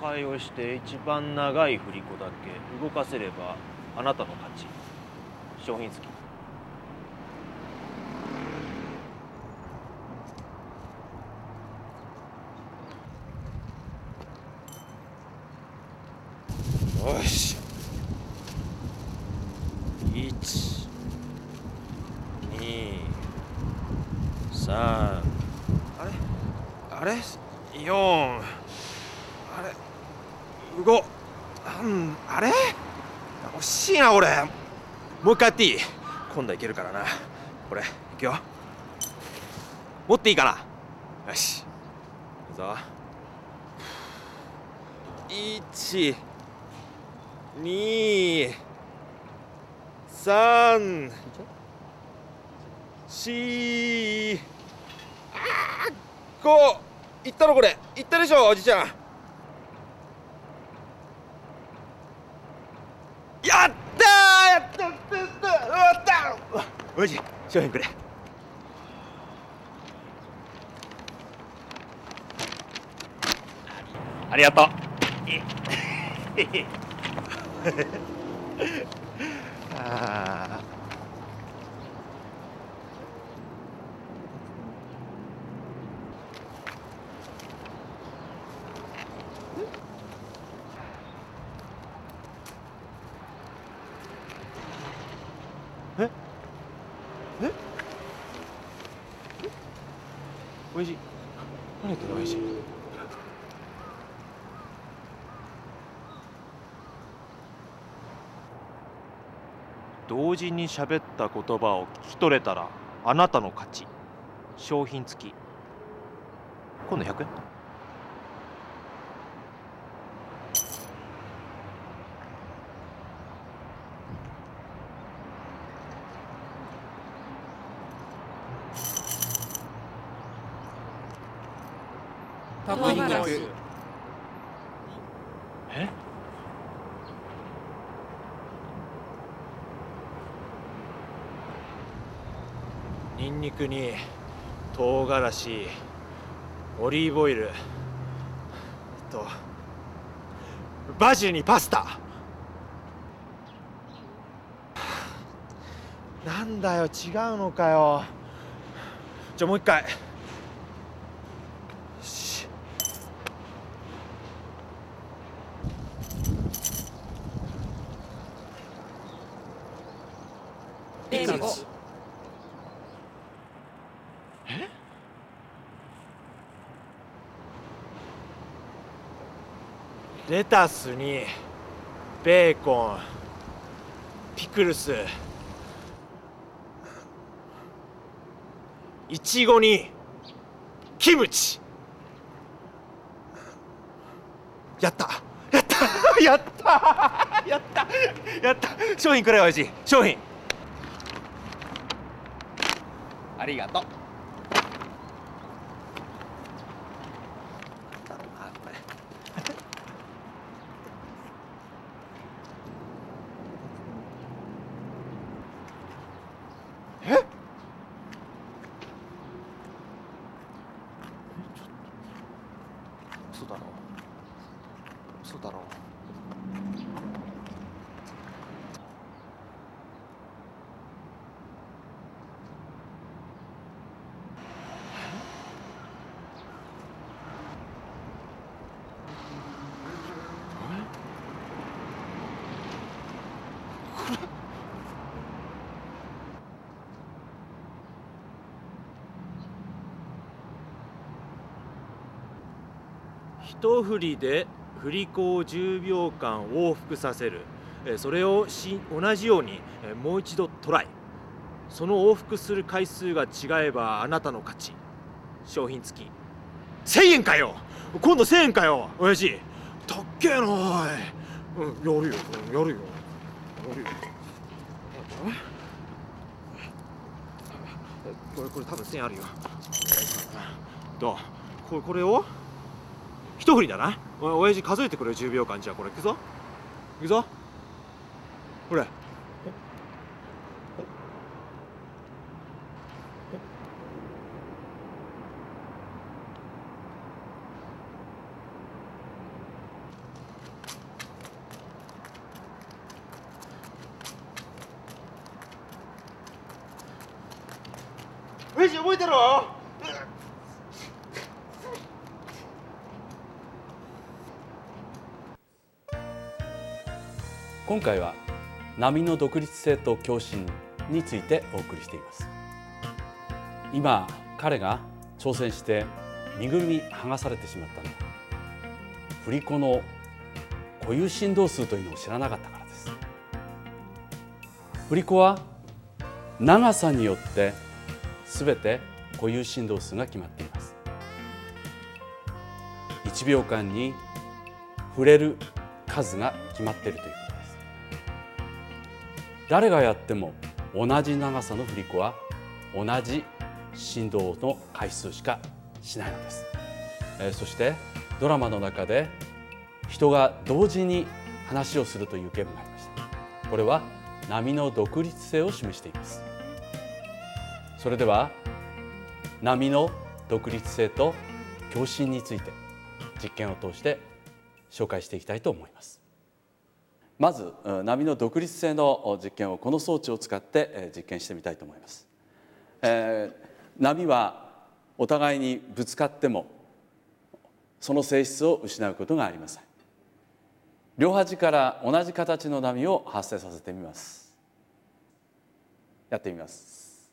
5回押して一番長い振り子だけ動かせればあなたの勝ち。商品付き。よし。一二三。あれ？あれ？四。五うんあれ？惜しいな俺。もう一回やっていい？今度はいけるからな。これいくよ。持っていいかな？よし。いくぞ。一二三四あー五いったろこれいったでしょおじちゃんやったーやったやったやったやったうわおじ商品くれ。ありがとう。あええ？おいしい何言ってんのおいし。い同時に喋った言葉を聞き取れたらあなたの勝ち。商品付き。今度100円。タコニンニクえ？ニンニクに唐辛子オリーブオイルえっとバジルにパスタ。なんだよ違うのかよ。じゃあもう一回よしレタスレタスにベーコンピクルスいちごにキムチ。やった。やった。やった。やった。やった。商品くれよおいしい商品。ありがとうあこれえ嘘だろ嘘だろう。一振りで振り子を10秒間往復させる。えーそれをし同じようにえーもう一度トライ。その往復する回数が違えばあなたの勝ち。商品付き。1000円かよ！今度1000円かよ！親父。たっけえなおい、うん、やるよ、うん、やるよ。やるよ。これこれ多分1000円あるよ。どう？これこれを？一振りだな。お親父数えてくれよ10秒間。じゃあこれいくぞ。いくぞ。ほれ。親父覚えてろ。今回は波の独立性と共振についてお送りしています。今彼が挑戦して身ぐるみ剥がされてしまったのは振り子の固有振動数というのを知らなかったからです。振り子は長さによってすべて固有振動数が決まっています。1秒間に触れる数が決まっているという。誰がやっても同じ長さの振り子は同じ振動の回数しかしないのです、えーそしてドラマの中で人が同時に話をするというゲームがありました。これは波の独立性を示しています。それでは波の独立性と共振について実験を通して紹介していきたいと思います。まず波の独立性の実験をこの装置を使って実験してみたいと思います、えー波はお互いにぶつかってもその性質を失うことがありません。両端から同じ形の波を発生させてみます。やってみます。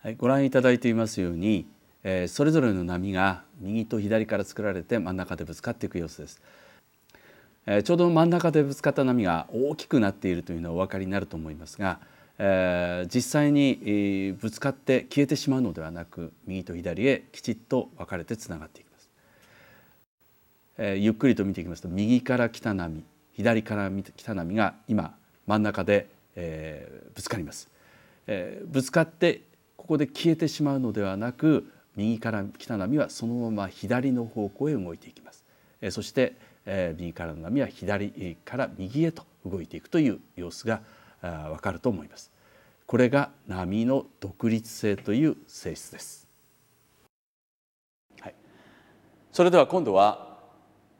はい、ご覧いただいていますように、えーそれぞれの波が右と左から作られて真ん中でぶつかっていく様子です。えーちょうど真ん中でぶつかった波が大きくなっているというのはお分かりになると思いますが、えー実際に、えーぶつかって消えてしまうのではなく右と左へきちっと分かれてつながっていきます。えーゆっくりと見ていきますと右から来た波左から来た波が今真ん中で、えーぶつかります。えーぶつかってここで消えてしまうのではなく右から来た波はそのまま左の方向へ動いていきます。えそして、え右からの波は左から右へと動いていくという様子がわかると思います。これが波の独立性という性質です。はい、それでは今度は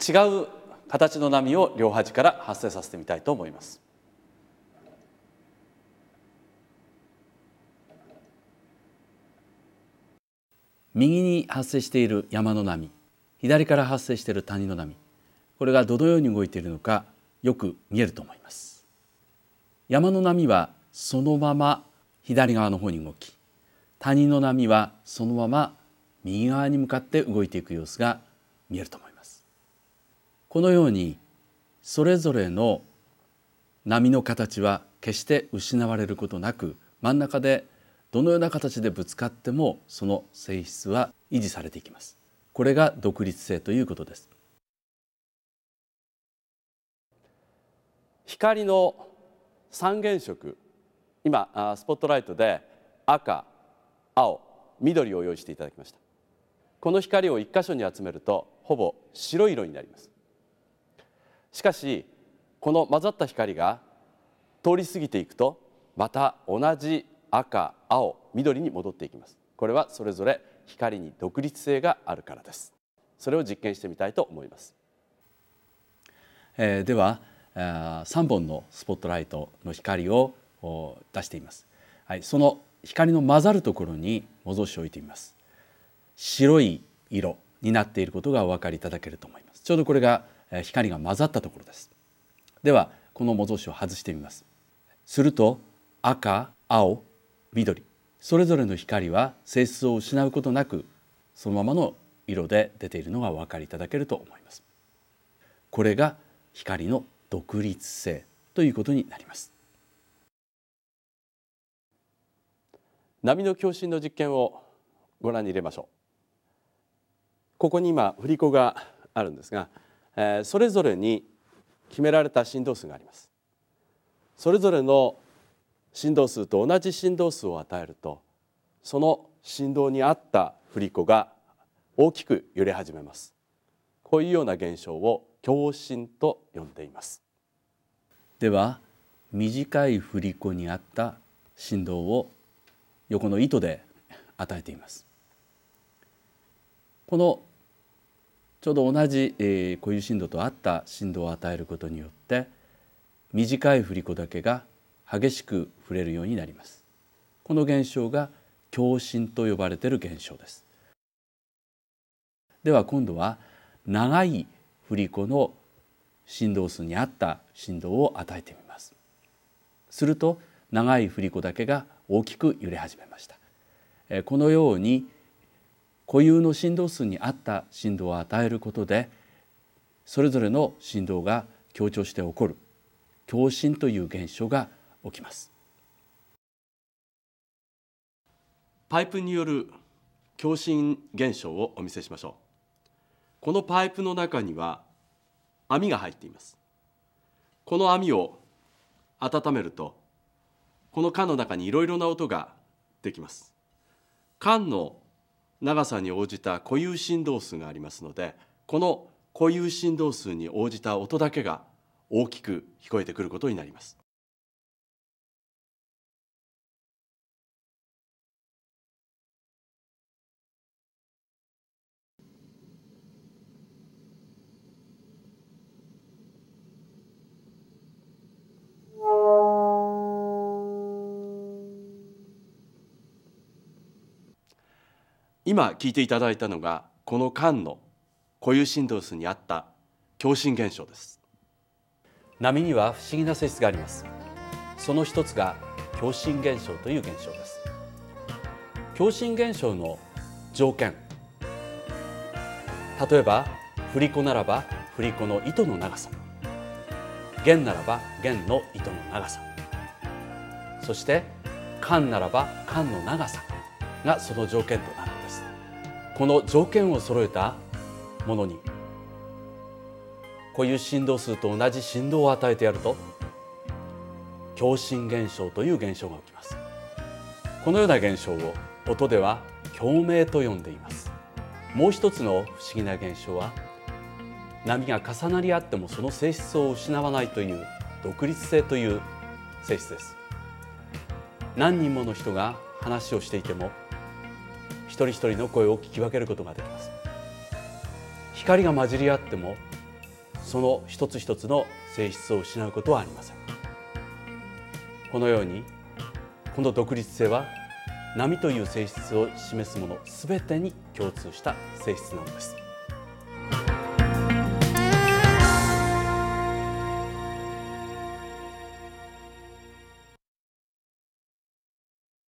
違う形の波を両端から発生させてみたいと思います。右に発生している山の波左から発生している谷の波これがどのように動いているのかよく見えると思います。山の波はそのまま左側の方に動き谷の波はそのまま右側に向かって動いていく様子が見えると思います。このようにそれぞれの波の形は決して失われることなく真ん中でどのような形でぶつかってもその性質は維持されていきます。これが独立性ということです。光の三原色。今スポットライトで赤青緑を用意していただきました。この光を一箇所に集めるとほぼ白い色になります。しかしこの混ざった光が通り過ぎていくとまた同じ赤青緑に戻っていきます。これはそれぞれ光に独立性があるからです。それを実験してみたいと思います、えーではあー3本のスポットライトの光を出しています、はい、その光の混ざるところに模造紙を置いてみます。白い色になっていることがお分かりいただけると思います。ちょうどこれが光が混ざったところです。ではこの模造紙を外してみます。すると赤青緑。それぞれの光は性質を失うことなくそのままの色で出ているのがお分かりいただけると思います。これが光の独立性ということになります。波の共振の実験をご覧に入れましょう。ここに今振り子があるんですが、えーそれぞれに決められた振動数があります。それぞれの振動数と同じ振動数を与えるとその振動に合った振り子が大きく揺れ始めます。こういうような現象を共振と呼んでいます。では短い振り子に合った振動を横の糸で与えています。このちょうど同じ、え固有振動と合った振動を与えることによって短い振り子だけが激しく触れるようになります。この現象が共振と呼ばれている現象です。では今度は長い振り子の振動数に合った振動を与えてみます。すると長い振り子だけが大きく揺れ始めました。このように固有の振動数に合った振動を与えることでそれぞれの振動が強調して起こる。共振という現象が起きます。パイプによる共振現象をお見せしましょう。このパイプの中には網が入っています。この網を温めるとこの管の中にいろいろな音ができます。管の長さに応じた固有振動数がありますのでこの固有振動数に応じた音だけが大きく聞こえてくることになります。今聞いていただいたのがこの間の固有振動数に合った共振現象です。波には不思議な性質があります。その一つが共振現象という現象です。共振現象の条件。例えば振り子ならば振り子の糸の長さ。弦ならば弦の糸の長さ。そして管ならば管の長さがその条件と。この条件を揃えたものに固有振動数と同じ振動を与えてやると共振現象という現象が起きます。このような現象を音では共鳴と呼んでいます。もう一つの不思議な現象は波が重なり合ってもその性質を失わないという独立性という性質です。何人もの人が話をしていても一人一人の声を聞き分けることができます。光が混じり合ってもその一つ一つの性質を失うことはありません。このようにこの独立性は波という性質を示すもの全てに共通した性質なのです。